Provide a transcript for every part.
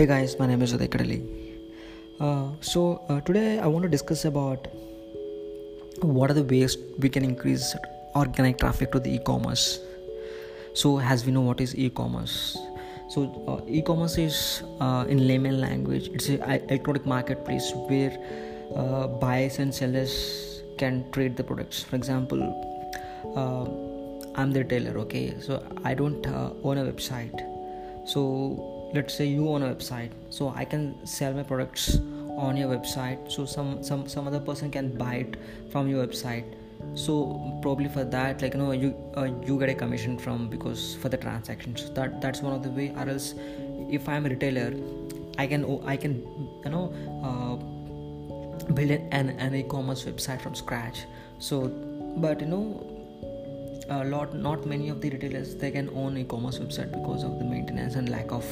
Hey guys, my name is Uday Kadali. Uh, so uh, today I want to discuss about what are the ways we can increase organic traffic to the e-commerce. So as we know what is e-commerce. So uh, e-commerce is uh, in layman language it's an electronic marketplace where uh, buyers and sellers can trade the products. For example, uh, I'm the retailer. Okay, so I don't own a website. So let's say you own a website so i can sell my products on your website so some some some other person can buy it from your website. So probably for that like you know you uh, you get a commission from because for the transactions. That that's one of the way or else if i'm a retailer i can i can you know uh, build an, an e-commerce website from scratch. So but you know a lot not many of the retailers they can own e-commerce website because of the maintenance and lack of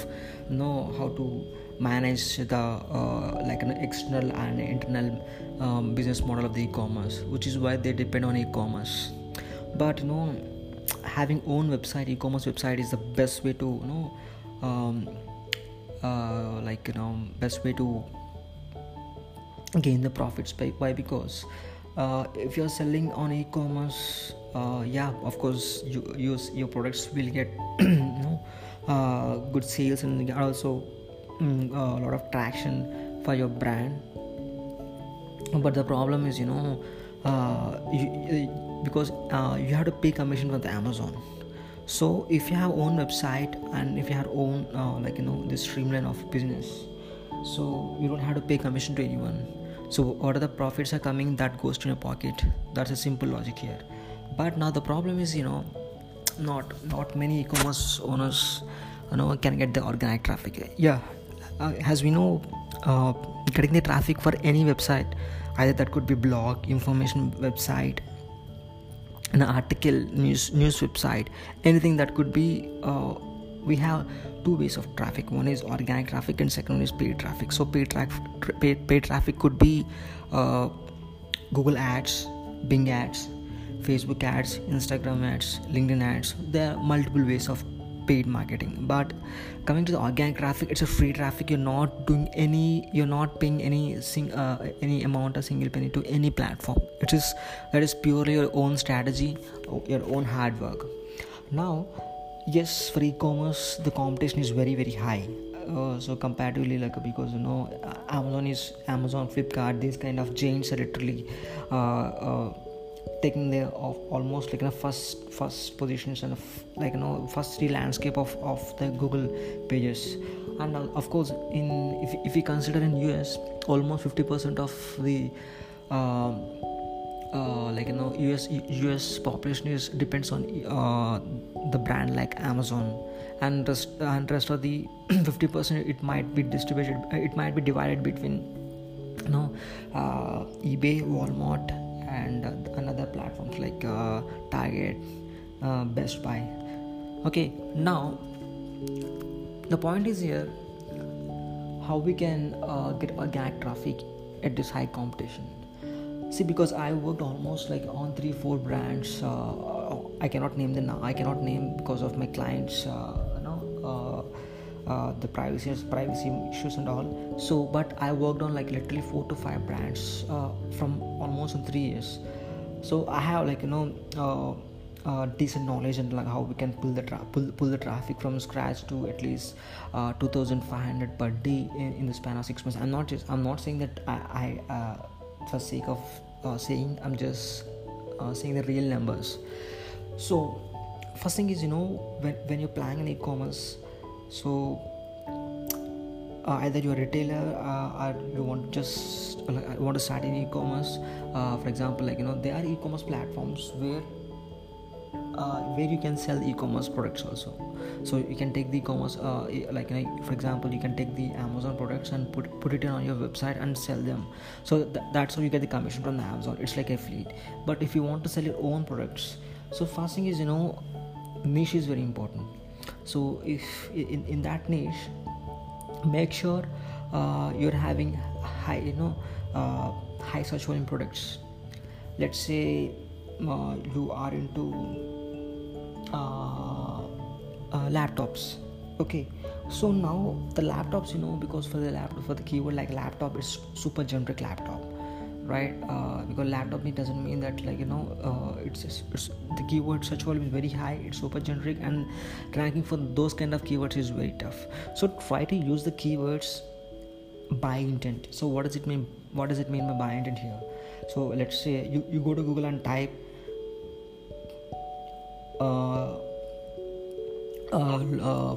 know how to manage the uh, like an external and internal um, business model of the e-commerce which is why they depend on e-commerce. But you know having own website e-commerce website is the best way to you know um, uh, like you know best way to gain the profits by, why? Because uh, if you're selling on e-commerce uh, yeah of course you use your products will get you know uh, good sales and also um, a lot of traction for your brand. But the problem is you know uh, you, because uh, you have to pay commission from the amazon. So if you have own website and if you have own uh, like you know this streamline of business so you don't have to pay commission to anyone so whatever the profits are coming? That goes to your pocket. That's a simple logic here. But now the problem is you know not not many e-commerce owners you know can get the organic traffic. Yeah uh, as we know uh, getting the traffic for any website either that could be blog information website an article news news website anything that could be uh, we have two ways of traffic. One is organic traffic and second one is paid traffic. So paid, tra- paid, paid traffic could be uh, google ads bing ads facebook ads instagram ads linkedin ads. There are multiple ways of paid marketing. But coming to the organic traffic it's a free traffic. You're not doing any you're not paying any sing, uh, any amount of single penny to any platform. It is that is purely your own strategy your own hard work. Now yes for e-commerce the competition is very very high. Uh, so comparatively like because you know amazon is amazon flipkart these kind of giants are literally uh, uh, taking the of almost like in a first first positions and like you know first three landscape of of the google pages. And uh, of course in if, if we consider in us almost 50% of the uh, uh, like you know us us population is depends on uh, the brand like amazon. And rest and rest of the 50% it might be distributed it might be divided between you know uh, ebay walmart and another platforms like uh, target uh, best buy. Okay now the point is here how we can uh, get organic traffic at this high competition see because i worked almost like on three four brands uh, i cannot name them now i cannot name because of my clients uh, you know uh, uh, the privacy privacy issues and all. So but i worked on like literally four to five brands uh, from almost in three years. So i have like you know uh, uh decent knowledge and like how we can pull the tra- pull, pull the traffic from scratch to at least uh, 2500 per day in, in, the span of six months. I'm not just i'm not saying that i, I for sake of saying i'm just saying the real numbers. So first thing is you know when, when you're planning an e-commerce so uh, either you're a retailer uh, or you want just uh, want to start in e-commerce uh, for example like you know there are e-commerce platforms where uh, where you can sell e-commerce products also. So you can take the e-commerce uh, like for example you can take the amazon products and put put it on your website and sell them. So th- that's how you get the commission from the amazon. It's like affiliate. But if you want to sell your own products so first thing is you know niche is very important. So if in, in that niche make sure uh, you're having high you know uh, high search volume products. Let's say uh, you are into laptops. Okay so now the laptops you know because for the laptop for the keyword like laptop is super generic laptop right? Uh, because laptop it doesn't mean that like you know uh, it's, it's, the keyword search volume is very high it's super generic and ranking for those kind of keywords is very tough. So try to use the keywords by intent. So what does it mean what does it mean by by intent here? So let's say you, you go to google and type uh, uh, uh,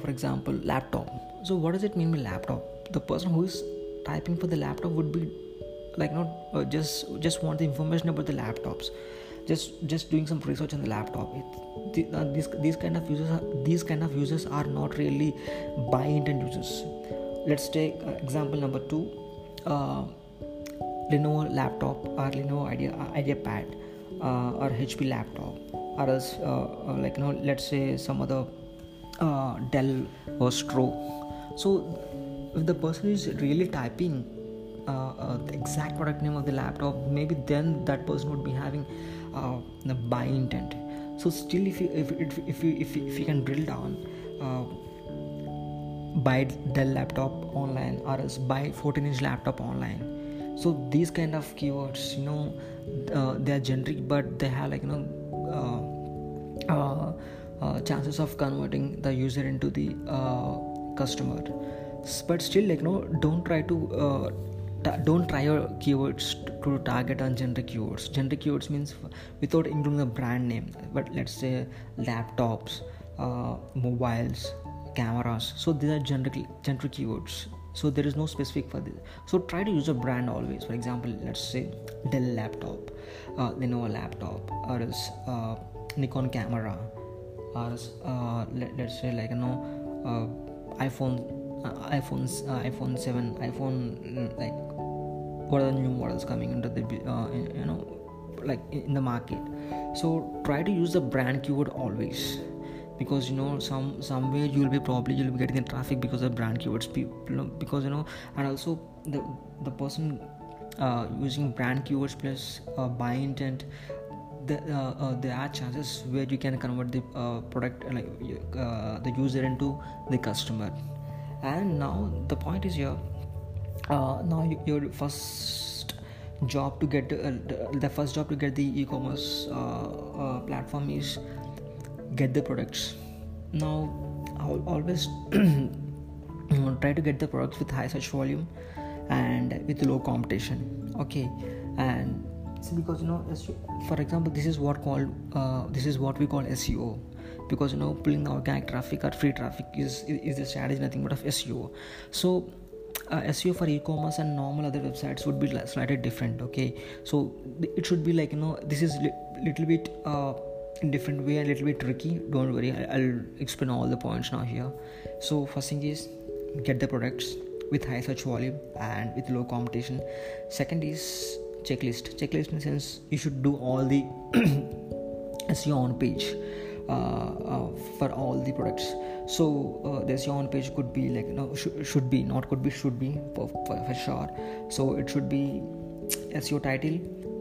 for example laptop. So what does it mean by laptop? The person who is typing for the laptop would be like not uh, just just want the information about the laptops. Just just doing some research on the laptop. It, the, uh, these these kind of users are, these kind of users are not really buy intent users. Let's take uh, example number two. Uh, lenovo laptop or lenovo idea uh, IdeaPad uh, or hp laptop or else uh, like you know let's say some other dell or stro. So if the person is really typing uh, uh, the exact product name of the laptop maybe then that person would be having uh, the buy intent. So still if you if, if, if you if if you can drill down uh, buy dell laptop online or else buy 14 inch laptop online. So these kind of keywords you know uh, they are generic but they have like you know uh, chances of converting the user into the customer. But still like no don't try to ta- don't try your keywords to target on generic keywords. Generic keywords means without including the brand name but let's say laptops uh, mobiles cameras. So these are generic generic keywords. So there is no specific for this. So try to use a brand always. For example let's say dell laptop uh, lenovo laptop or else uh, nikon camera. Or uh, let, us say like you know uh, iphone uh, iPhones, uh, iPhone 7, iPhone like what are the new models coming into the uh, you know like in the market? So try to use the brand keyword always. Because you know some somewhere you'll be probably you'll be getting the traffic because of brand keywords people because you know and also the the person uh, using brand keywords plus uh, buy intent the, uh, uh, there are chances where you can convert the uh, product like uh, the user into the customer. And now the point is here now your first job to get uh, the first job to get the e-commerce platform is get the products. Now i'll always try to get the products with high search volume and with low competition. Okay. And because you know for example this is what called uh, this is what we call seo because you know pulling organic traffic or free traffic is is the strategy nothing but of seo so uh, SEO for e-commerce and normal other websites would be slightly different. Okay, so it should be like you know this is li- little bit uh, in different way, a little bit tricky. Don't worry, I- will explain all the points now here. So first thing is get the products with high search volume and with low competition. Second is checklist. Checklist in the sense you should do all the SEO on page uh, uh, for all the products so uh, the SEO on page could be like you know sh- should be not could be should be for, for, for sure so it should be SEO title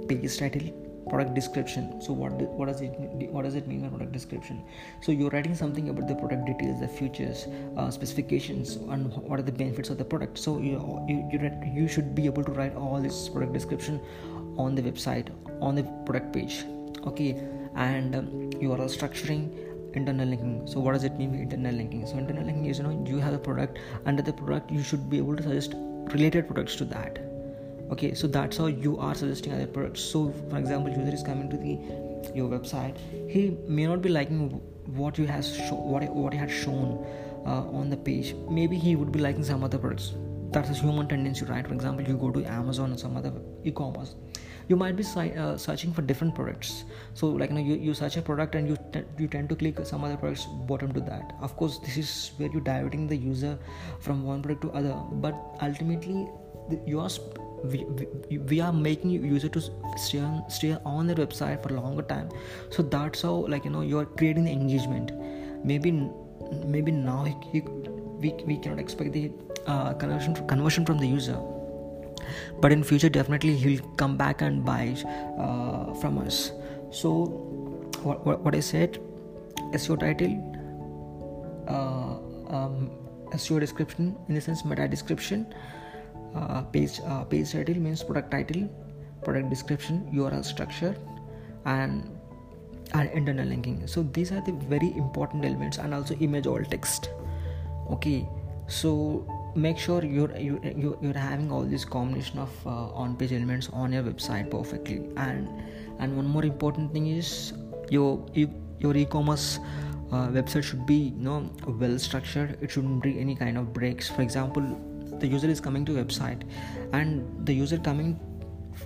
page title product description. So what what does it what does it mean by product description? So you're writing something about the product details the features uh, specifications and what are the benefits of the product. So you you, you, you should be able to write all this product description on the website on the product page. Okay? And um, you are structuring internal linking. So what does it mean internal linking? So internal linking is you know you have a product. Under the product you should be able to suggest related products to that okay so that's how you are suggesting other products. So for example user is coming to the your website. He may not be liking what you has show, what what he had shown uh, on the page. Maybe he would be liking some other products. That's a human tendency right? For example you go to amazon or some other e-commerce. You might be uh, searching for different products. So like you know you, you search a product and you you tend to click some other products bottom to that. Of course this is where you're diverting the user from one product to other. But ultimately the, you are we, we, we are making user to stay on, stay on the website for a longer time. So that's how like you know you are creating the engagement. Maybe maybe now he, we, we cannot expect the uh, conversion conversion from the user. But in future definitely he'll come back and buy uh, from us. So what, what, what i said seo title uh, um, SEO description in the sense meta description uh, page uh, page title means product title product description url structure and and internal linking. So these are the very important elements and also image alt text. Okay so make sure you're you, you, you're having all this combination of uh, on page elements on your website perfectly. And and one more important thing is your your e-commerce uh, website should be you know well structured. It shouldn't be any kind of breaks. For example the user is coming to website and the user coming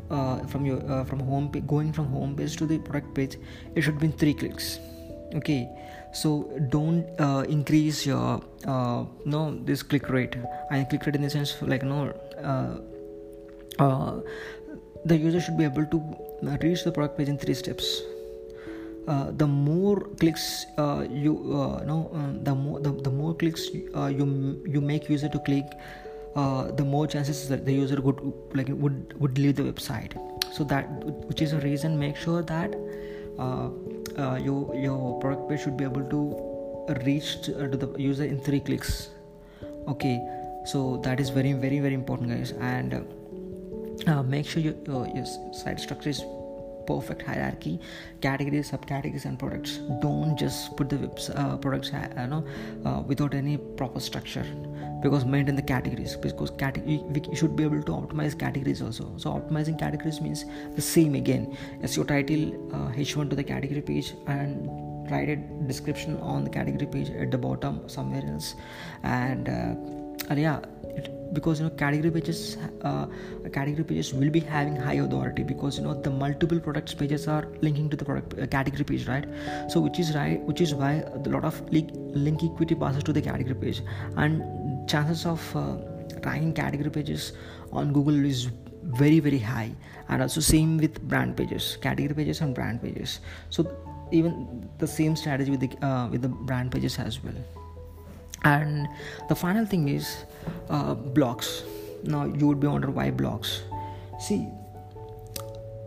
uh, from your uh, from home page, going from home page to the product page it should be three clicks. Okay? So don't uh, increase your uh, no this click rate. I click rate in the sense like no uh, uh, the user should be able to reach the product page in three steps. Uh, the more clicks uh, you uh, um, the more the, the more clicks you you make user to click uh, the more chances that the user would like would would leave the website. So that which is a reason make sure that uh, your your product page should be able to reach to, to the user in three clicks. Okay so that is very very very important guys. And make sure your, your site structure is perfect hierarchy categories subcategories and products. Don't just put the uh, products you know uh, without any proper structure. Because maintain the categories because category we should be able to optimize categories also. So optimizing categories means the same again. As your title uh, h1 to the category page and write a description on the category page at the bottom somewhere else. And uh, and yeah it, because you know category pages uh, category pages will be having high authority because you know the multiple products pages are linking to the product uh, category page right? So which is right which is why a lot of link, link equity passes to the category page. And chances of uh, ranking category pages on google is very very high. And also same with brand pages category pages and brand pages. So even the same strategy with the uh, with the brand pages as well and the final thing is uh, blogs. Now you would be wonder why blogs? See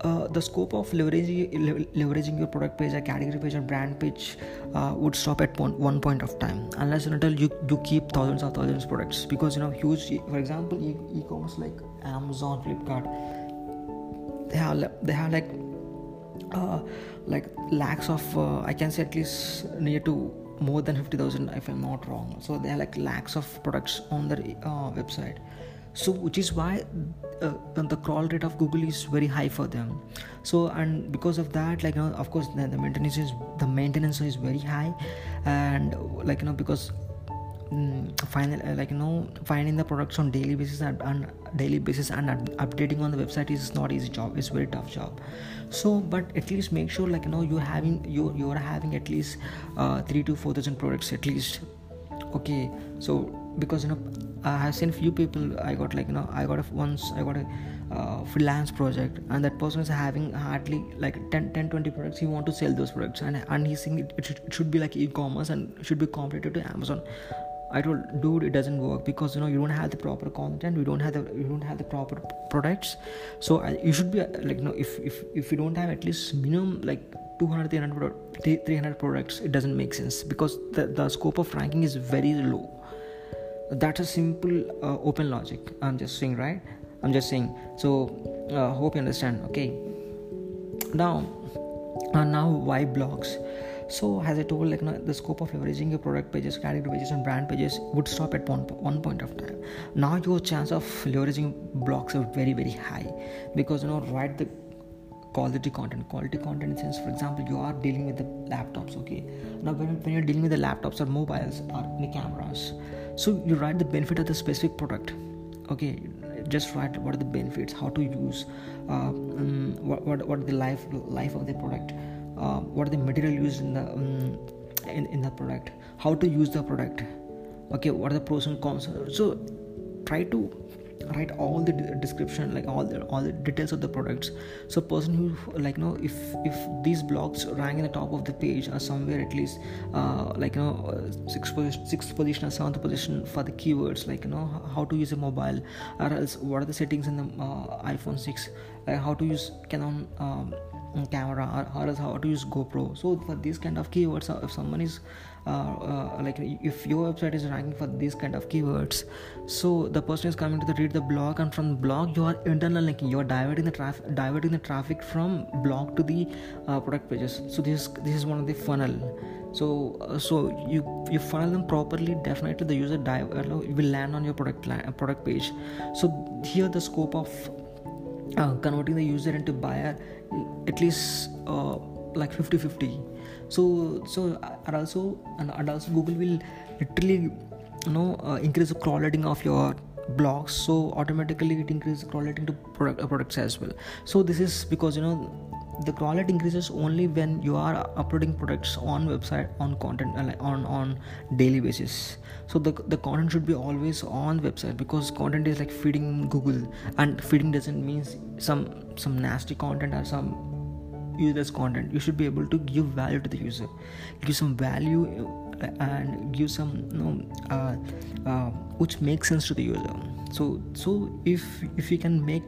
uh, the scope of leveraging leveraging your product page, a category page, or brand page uh, would stop at one point of time, unless and until you you keep thousands of thousands of products. Because you know, huge, for example, e- commerce like Amazon, Flipkart, they have they have like uh, like lakhs of uh, I can say at least near to more than 50000 if i'm not wrong. So there are like lakhs of products on their uh, website. So which is why uh, the crawl rate of google is very high for them. So and because of that like you know of course the, the maintenance is the maintenance is very high. And like you know because mm, final uh, like you know finding the products on daily basis and, daily basis and updating on the website is not easy job. It's very tough job. So but at least make sure like you know you're having you you're having at least uh, three to four thousand products at least. Okay. So because you know i have seen few people i got like you know i got a, once i got a uh, freelance project and that person is having hardly like 10, 10 20 products. He want to sell those products and and he's saying it, it, should, it should be like e-commerce and should be competitive to amazon I told, dude, it doesn't work because you know you don't have the proper content, you don't have the you don't have the proper products. So uh, you should be uh, like, you know, if if if you don't have at least minimum like 200 300 300 products, it doesn't make sense because the the scope of ranking is very low. That's a simple uh, open logic. I'm just saying, right? I'm just saying. So uh, hope you understand. Okay. Now, uh, now why blogs? So as i told like you know, the scope of leveraging your product pages category pages and brand pages would stop at one, one point of time. Now your chance of leveraging blogs are very very high because you know write the quality content quality content sense for example you are dealing with the laptops okay? Now when, when you're dealing with the laptops or mobiles or the cameras so you write the benefit of the specific product okay? Just write what are the benefits how to use uh, um, what, what, what the life life of the product uh, what are the material used in the um, in, in the product? How to use the product? Okay what are the pros and cons? So try to write all the description like all the all the details of the products. So person who like you know if if these blogs rank in the top of the page or somewhere at least uh, like you know uh, sixth position sixth position or seventh position for the keywords like you know how to use a mobile or else what are the settings in the uh, iphone 6 uh, how to use canon um, camera or, or how to use GoPro. So for these kind of keywords, if someone is uh, uh, like if your website is ranking for these kind of keywords, so the person is coming to the read the blog, and from blog you are internal linking. You are diverting the traffic, diverting the traffic from blog to the uh, product pages. So this is this is one of the funnel. So uh, so you you funnel them properly. Definitely the user dive uh, will land on your product product page. So here the scope of uh, converting the user into buyer at least uh, like 50 50 so so and also and, also google will literally you know uh, increase the crawling of your blogs so automatically it increases crawling to product, uh, products as well. So this is because you know the quality increases only when you are uploading products on website on content uh, on on daily basis. So the, the content should be always on website because content is like feeding google. And feeding doesn't mean some some nasty content or some useless content you should be able to give value to the user. Give some value uh, and give some you know uh, uh, which makes sense to the user. So so if if you can make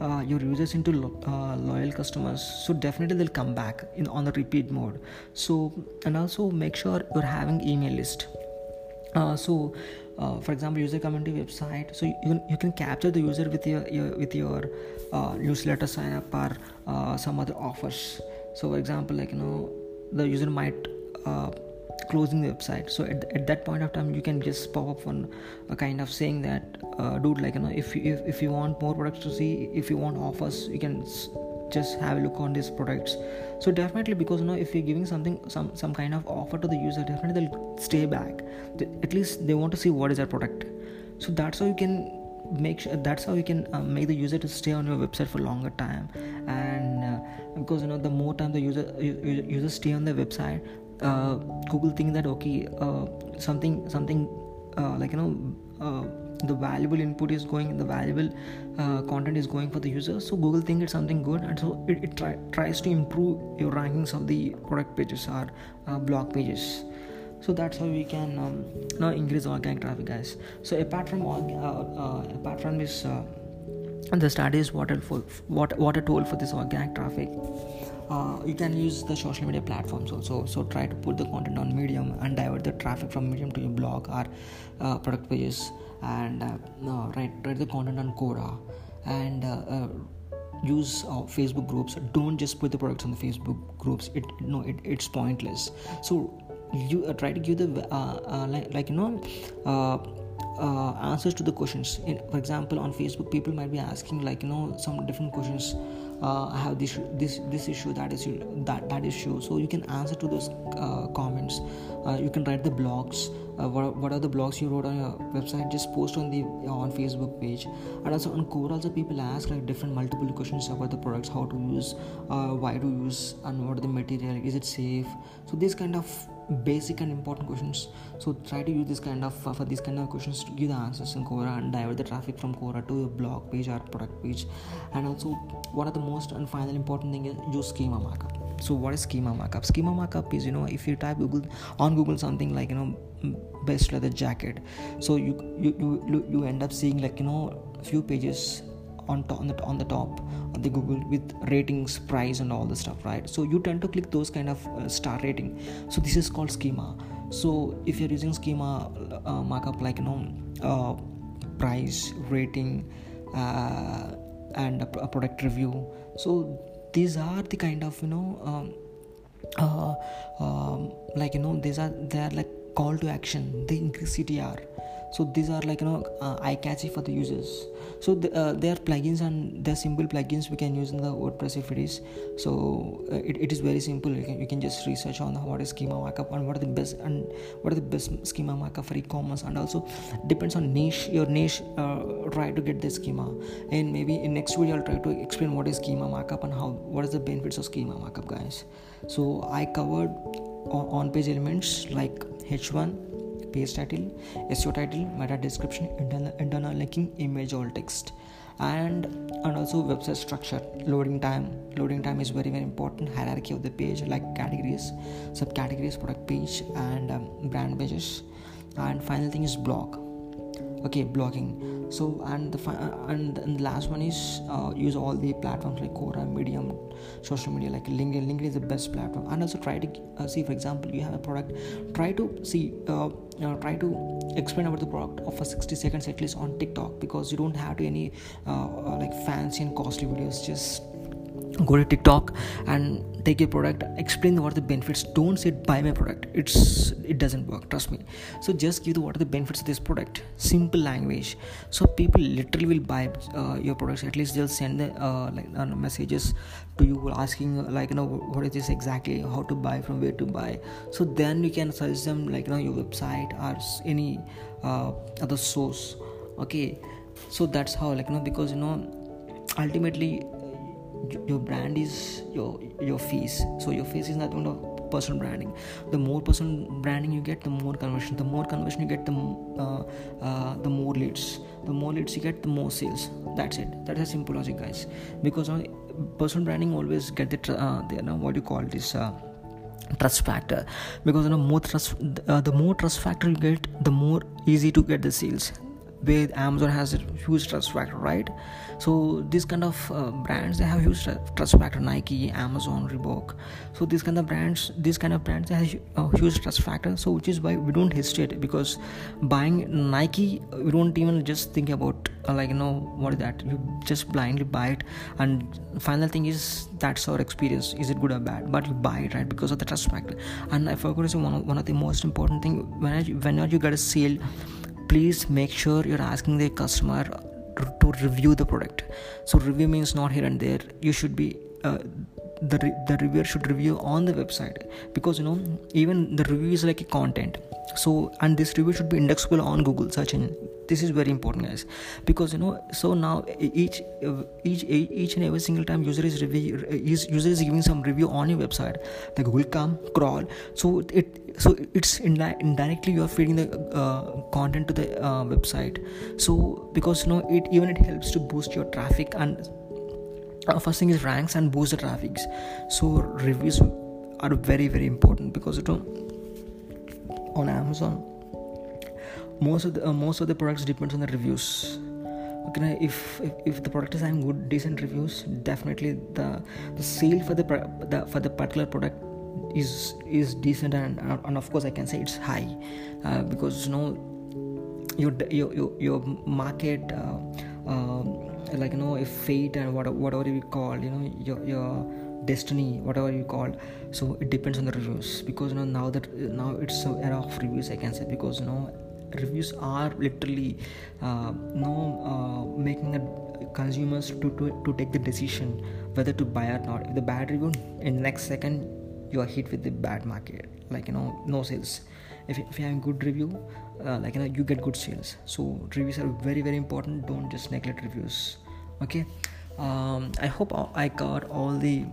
uh, your users into lo- uh, loyal customers so definitely they'll come back in on the repeat mode. So and also make sure you're having email list uh, so uh, for example user come into website. So you can, you can capture the user with your, your with your uh, newsletter sign up or uh, some other offers. So for example like you know the user might closing the website. So at, at that point of time you can just pop up on a kind of saying that uh, dude like you know if if, if you want more products to see if you want offers you can just have a look on these products. So definitely because you know if you're giving something some some kind of offer to the user definitely they'll stay back. At least they want to see what is that product. So that's how you can make sure that's how you can uh, make the user to stay on your website for longer time. And uh, because you know the more time the user user stay on the website uh, google think that okay uh, something something uh, like you know uh, the valuable input is going the valuable uh, content is going for the user. So google think it's something good and so it, it try, tries to improve your rankings of the product pages or uh, blog pages. So that's how we can um, now increase organic traffic guys. So apart from all apart from this the studies what what what I told for this organic traffic uh, you can use the social media platforms also. So try to put the content on medium and divert the traffic from medium to your blog or uh, product pages and uh, no, write, write the content on quora. And uh, uh, use uh, facebook groups. Don't just put the products on the facebook groups. It no it, it's pointless. So you try to give the like, like you know uh, answers to the questions. In, for example on facebook people might be asking like you know some different questions uh, i have this this this issue that is that that issue. So you can answer to those uh, comments. Uh, you can write the blogs. Uh, what, what are the blogs you wrote on your website? Just post on the on facebook page. And also on Quora also people ask like different multiple questions about the products how to use uh, why to use and what are the material is it safe? So this kind of basic and important questions. So try to use this kind of uh, for these kind of questions to give the answers in Quora and divert the traffic from Quora to your blog page or product page. And also one of the most and final important thing is use schema markup. So what is schema markup? Schema markup is you know if you type google on google something like you know best leather jacket. So you you you, you end up seeing like you know few pages on top on the, on the top of the google with ratings price and all the stuff right? So you tend to click those kind of uh, star rating. So this is called schema. So if you're using schema uh, markup like you know uh, price rating uh, and a, a, product review. So these are the kind of you know um, uh, um, like you know these are they are like call to action. They increase ctr so these are like you know uh, eye catchy for the users. So the, uh, they are plugins and they're simple plugins we can use in the wordpress if it is. So uh, it, it is very simple. You can, you can just research on what is schema markup and what are the best and what are the best schema markup for e-commerce. And also depends on niche your niche uh, try to get the schema. And maybe in next video i'll try to explain what is schema markup and how what is the benefits of schema markup guys. So i covered on page elements like h1 page title SEO title meta description internal, internal linking image alt text and and also website structure loading time loading time is very very important hierarchy of the page like categories subcategories product page and um, brand pages and final thing is blog okay blogging. So and the uh, and, and the last one is uh, use all the platforms like quora medium social media like linkedin. Linkedin is the best platform. And also try to uh, see for example you have a product. Try to see uh, uh, try to explain about the product for 60 seconds at least on tiktok because you don't have to any uh, like fancy and costly videos. Just go to tiktok and take your product explain what are the benefits don't say buy my product. It's it doesn't work trust me. So just give the what are the benefits of this product? Simple language. So people literally will buy uh, your products. At least they'll send the uh, like uh, messages to you asking like you know what is this exactly? How to buy from where to buy? So then you can suggest them like you know your website or any uh, other source. Okay? So that's how like you know because you know ultimately your brand is your your face. So your face is not one of personal branding. The more personal branding you get the more conversion the more conversion you get the uh, uh, the more leads. The more leads you get the more sales. That's it. That's a simple logic guys. Because uh, personal branding always get the, uh, the you know, what you call this uh, trust factor. Because you know more trust uh, the more trust factor you get the more easy to get the sales where amazon has a huge trust factor right? So these kind of uh, brands they have huge trust factor. Nike amazon reebok. So these kind of brands these kind of brands they have a huge trust factor. So which is why we don't hesitate because buying nike we don't even just think about uh, like you know what is that? You just blindly buy it. And final thing is that's our experience. Is it good or bad? But you buy it right? Because of the trust factor. And i forgot to say one of, one of the most important thing. When whenever you get a sale please make sure you're asking the customer to review the product. So review means not here and there. You should be uh, the, the reviewer should review on the website because you know even the review is like a content. So and this review should be indexable on google search engine. This is very important guys because you know so now each each each and every single time user is review is user is giving some review on your website the google come crawl. So it so it's indirectly you are feeding the uh, content to the uh, website. So because you know it even it helps to boost your traffic and uh, first thing is ranks and boost the traffic so reviews are very very important because you on amazon most of the uh, most of the products depends on the reviews. Okay if, if, if the product is having good decent reviews definitely the the sale for the, the for the particular product is is decent and and of course i can say it's high uh, because you know your your your, your market uh, um, like you know a fate and whatever, whatever you call you know your your destiny whatever you call so it depends on the reviews. Because you know now that now it's an era of reviews i can say. Because you know reviews are literally uh, you know uh, making the consumers to, to to take the decision whether to buy or not. If the bad review in the next second you are hit with the bad market. Like you know no sales. If, if you have a good review uh, like you know you get good sales. So reviews are very very important. Don't just neglect reviews okay? Um, i hope i got all the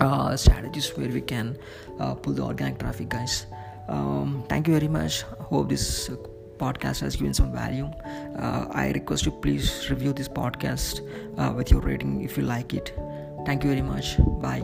uh, strategies where we can uh, pull the organic traffic guys. Um, thank you very much. Hope this podcast has given some value. Uh, i request you please review this podcast uh, with your rating if you like it. Thank you very much. Bye